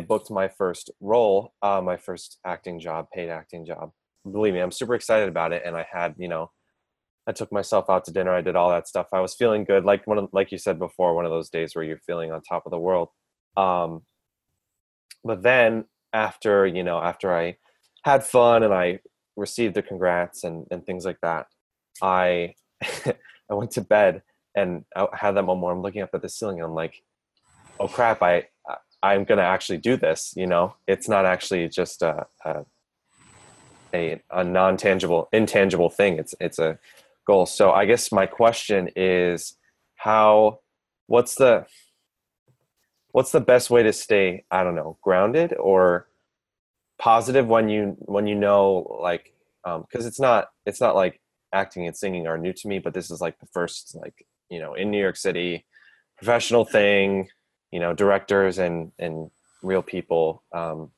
Booked my first role, uh, my first acting job, paid acting job. Believe me, I'm super excited about it. And I had, you know, I took myself out to dinner. I did all that stuff. I was feeling good, like one, of, like you said before, one of those days where you're feeling on top of the world. Um, but then after, you know, after I had fun and I received the congrats and, and things like that, I I went to bed and I had that moment where I'm looking up at the ceiling and I'm like, oh crap, I I'm gonna actually do this. You know, it's not actually just a a, a, a non tangible, intangible thing. It's it's a goal. So I guess my question is, how? What's the what's the best way to stay? I don't know, grounded or positive when you when you know like because um, it's not it's not like acting and singing are new to me, but this is like the first like you know in New York City professional thing you know directors and and real people um,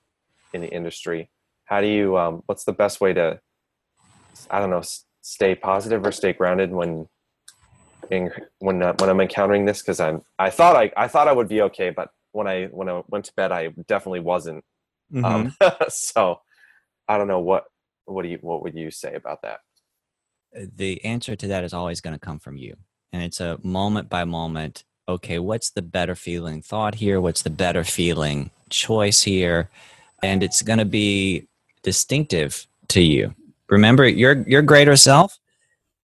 in the industry. How do you um, what's the best way to i don't know stay positive or stay grounded when in, when uh, when i'm encountering this? Because i'm i thought i i thought i would be okay but when i when i went to bed i definitely wasn't. Um, mm-hmm. um, so i don't know what what do you what would you say about that? The answer to that is always going to come from you and it's a moment by moment okay, what's the better feeling thought here? What's the better feeling choice here? And it's going to be distinctive to you. Remember, your your greater self,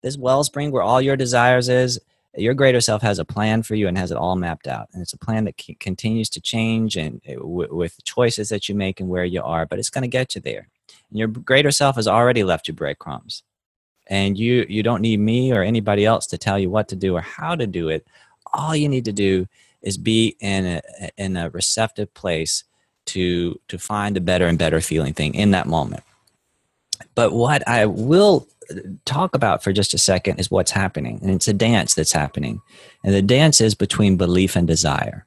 this wellspring where all your desires is, your greater self has a plan for you and has it all mapped out. And it's a plan that c- continues to change and uh, w- with choices that you make and where you are, but it's going to get you there. And your greater self has already left you breadcrumbs. And you you don't need me or anybody else to tell you what to do or how to do it all you need to do is be in a, in a receptive place to to find a better and better feeling thing in that moment. But what i will talk about for just a second is what's happening and it's a dance that's happening. And the dance is between belief and desire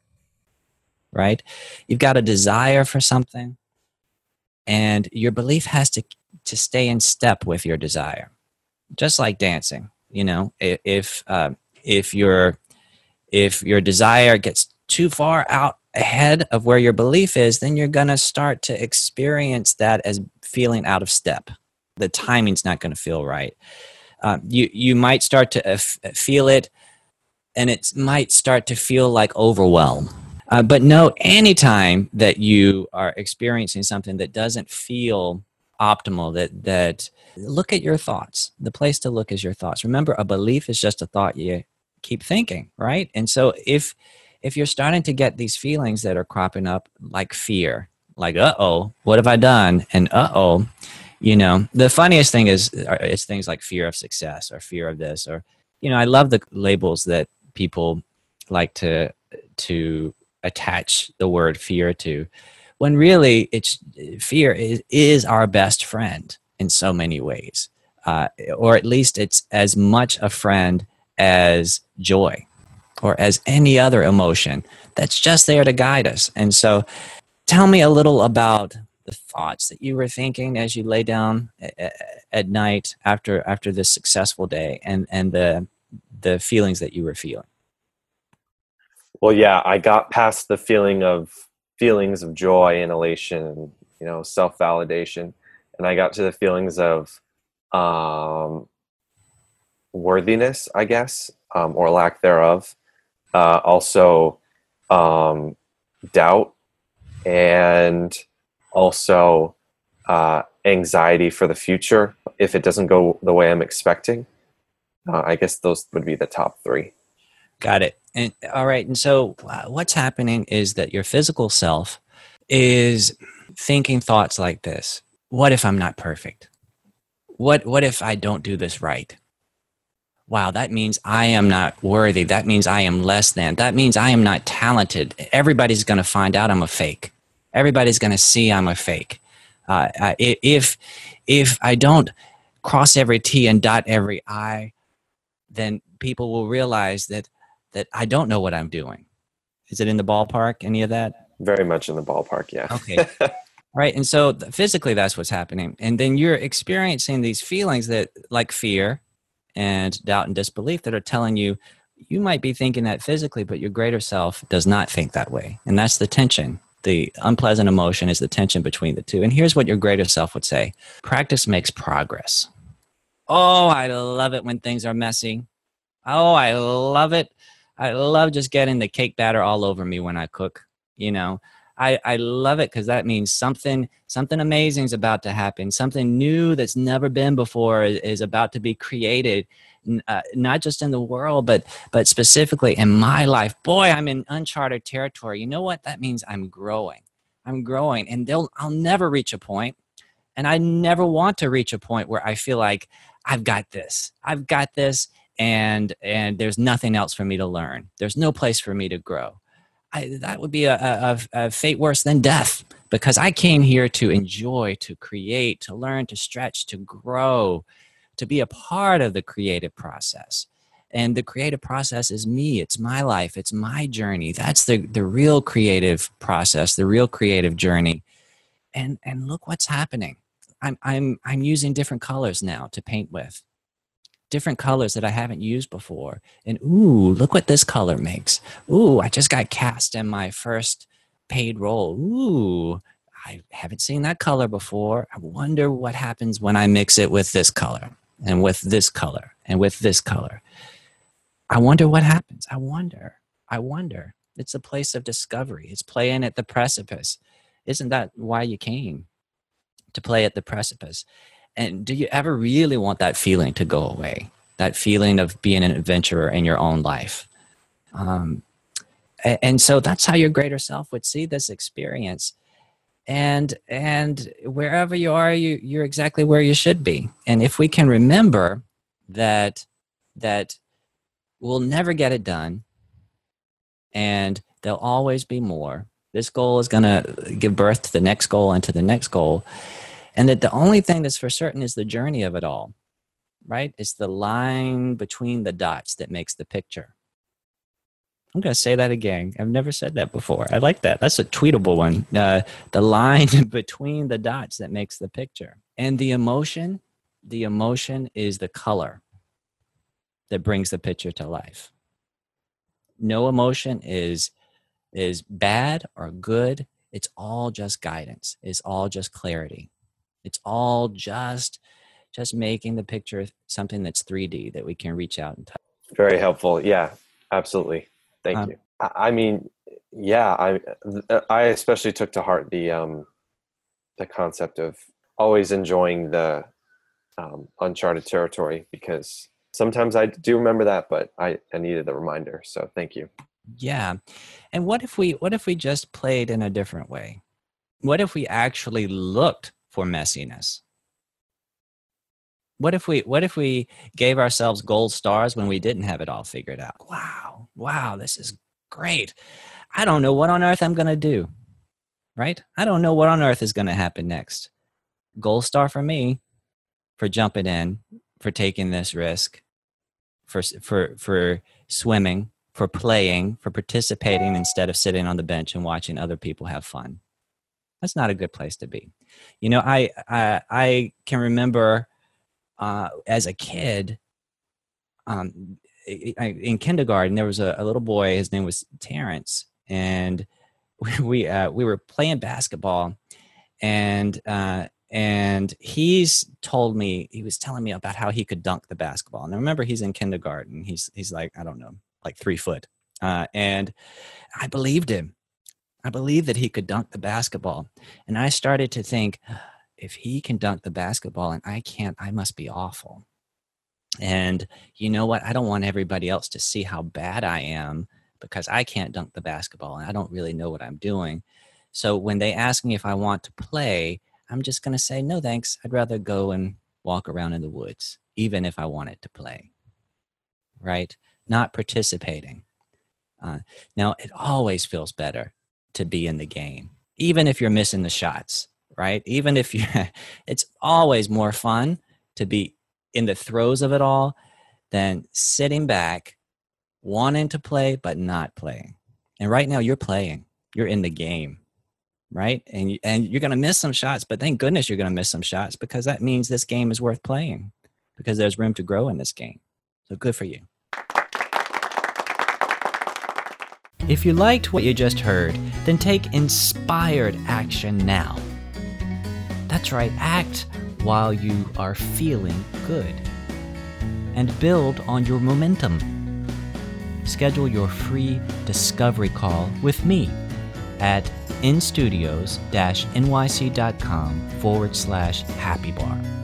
right? You've got a desire for something and your belief has to to stay in step with your desire. Just like dancing you know if uh, if you're if your desire gets too far out ahead of where your belief is, then you're going to start to experience that as feeling out of step. The timing's not going to feel right. Um, you you might start to uh, f- feel it, and it might start to feel like overwhelm. Uh, but no, anytime that you are experiencing something that doesn't feel optimal, that that look at your thoughts. The place to look is your thoughts. Remember, a belief is just a thought you keep thinking, right? And so if if you're starting to get these feelings that are cropping up like fear, like uh-oh, what have I done? And uh-oh, you know, the funniest thing is uh, it's things like fear of success or fear of this or you know, I love the labels that people like to to attach the word fear to when really it's fear is, is our best friend in so many ways uh, or at least it's as much a friend as joy or as any other emotion that's just there to guide us. And so, tell me a little about the thoughts that you were thinking as you lay down at night after after this successful day and and the the feelings that you were feeling well yeah i got past the feeling of feelings of joy and elation you know self-validation and i got to the feelings of um worthiness, I guess, um, or lack thereof. Uh, also, um, doubt and also uh, anxiety for the future if it doesn't go the way I'm expecting. Uh, I guess those would be the top three. Got it. And all right. And so, uh, what's happening is that your physical self is thinking thoughts like this: What if I'm not perfect? What What if I don't do this right? Wow, that means I am not worthy. That means I am less than. That means I am not talented. Everybody's going to find out I'm a fake. Everybody's going to see I'm a fake. Uh, if if I don't cross every T and dot every I, then people will realize that that I don't know what I'm doing. Is it in the ballpark? Any of that? Very much in the ballpark. Yeah. Okay. right. And so physically, that's what's happening, and then you're experiencing these feelings that, like fear, and doubt and disbelief, that are telling you you might be thinking that physically, but your greater self does not think that way, and that's the tension the unpleasant emotion is the tension between the two. And here's what your greater self would say practice makes progress. Oh, I love it when things are messy. Oh, I love it. I love just getting the cake batter all over me when I cook. You know, I, I love it because that means something something amazing is about to happen. Something new that's never been before is, is about to be created uh, not just in the world, but but specifically in my life. Boy, I'm in uncharted territory. You know what? That means I'm growing. I'm growing, and they'll I'll never reach a point, and I never want to reach a point where I feel like I've got this. I've got this, and and there's nothing else for me to learn. There's no place for me to grow. I, that would be a, a, a fate worse than death because I came here to enjoy, to create, to learn, to stretch, to grow, to be a part of the creative process. And the creative process is me, it's my life, it's my journey. That's the, the real creative process, the real creative journey. And, and look what's happening. I'm, I'm, I'm using different colors now to paint with different colors that I haven't used before. And ooh, look what this color makes. Ooh, I just got cast in my first paid role. Ooh, I haven't seen that color before. I wonder what happens when I mix it with this color and with this color and with this color. I wonder what happens. I wonder. I wonder. It's a place of discovery. It's playing at the precipice. Isn't that why you came? To play at the precipice. And do you ever really want that feeling to go away? That feeling of being an adventurer in your own life. Um, and so that's how your greater self would see this experience and and wherever you are you you're exactly where you should be and if we can remember that that we'll never get it done and there'll always be more this goal is going to give birth to the next goal and to the next goal and that the only thing that's for certain is the journey of it all right it's the line between the dots that makes the picture I'm going to say that again. I've never said that before. I like that. That's a tweetable one. Uh, the line between the dots that makes the picture. And the emotion, the emotion is the color that brings the picture to life. No emotion is is bad or good. It's all just guidance. It's all just clarity. It's all just just making the picture something that's 3D that we can reach out and touch. Very helpful. Yeah, absolutely. Thank um, you. I mean, yeah, I I especially took to heart the um, the concept of always enjoying the um, uncharted territory because sometimes I do remember that, but I, I needed the reminder. So thank you. Yeah, and what if we what if we just played in a different way? What if we actually looked for messiness? What if we what if we gave ourselves gold stars when we didn't have it all figured out? Wow, wow, this is great. I don't know what on earth I'm going to do. Right? I don't know what on earth is going to happen next. Gold star for me for jumping in, for taking this risk, for for for swimming, for playing, for participating instead of sitting on the bench and watching other people have fun. That's not a good place to be. You know, I I, I can remember uh, as a kid, um, in kindergarten, there was a, a, little boy. His name was Terrence, and we we, uh, we were playing basketball, and uh, and he's told me he was telling me about how he could dunk the basketball. And I remember he's in kindergarten. He's he's like I don't know, like three foot, uh, and I believed him. I believed that he could dunk the basketball, and I started to think if he can dunk the basketball and I can't, I must be awful. And you know what? I don't want everybody else to see how bad I am because I can't dunk the basketball and I don't really know what I'm doing. So when they ask me if I want to play, I'm just going to say, no, thanks. I'd rather go and walk around in the woods, even if I wanted to play. right? Not participating. Uh, now, it always feels better to be in the game, even if you're missing the shots, right? Even if you, it's always more fun to be in the throes of it all than sitting back, wanting to play but not playing. And right now, you're playing. You're in the game, right? And and you're gonna miss some shots, but thank goodness you're gonna miss some shots because that means this game is worth playing because there's room to grow in this game. So good for you. If you liked what you just heard, then take inspired action now. That's right, act while you are feeling good. And build on your momentum. Schedule your free discovery call with me at instudios-nyc.com forward slash happy bar.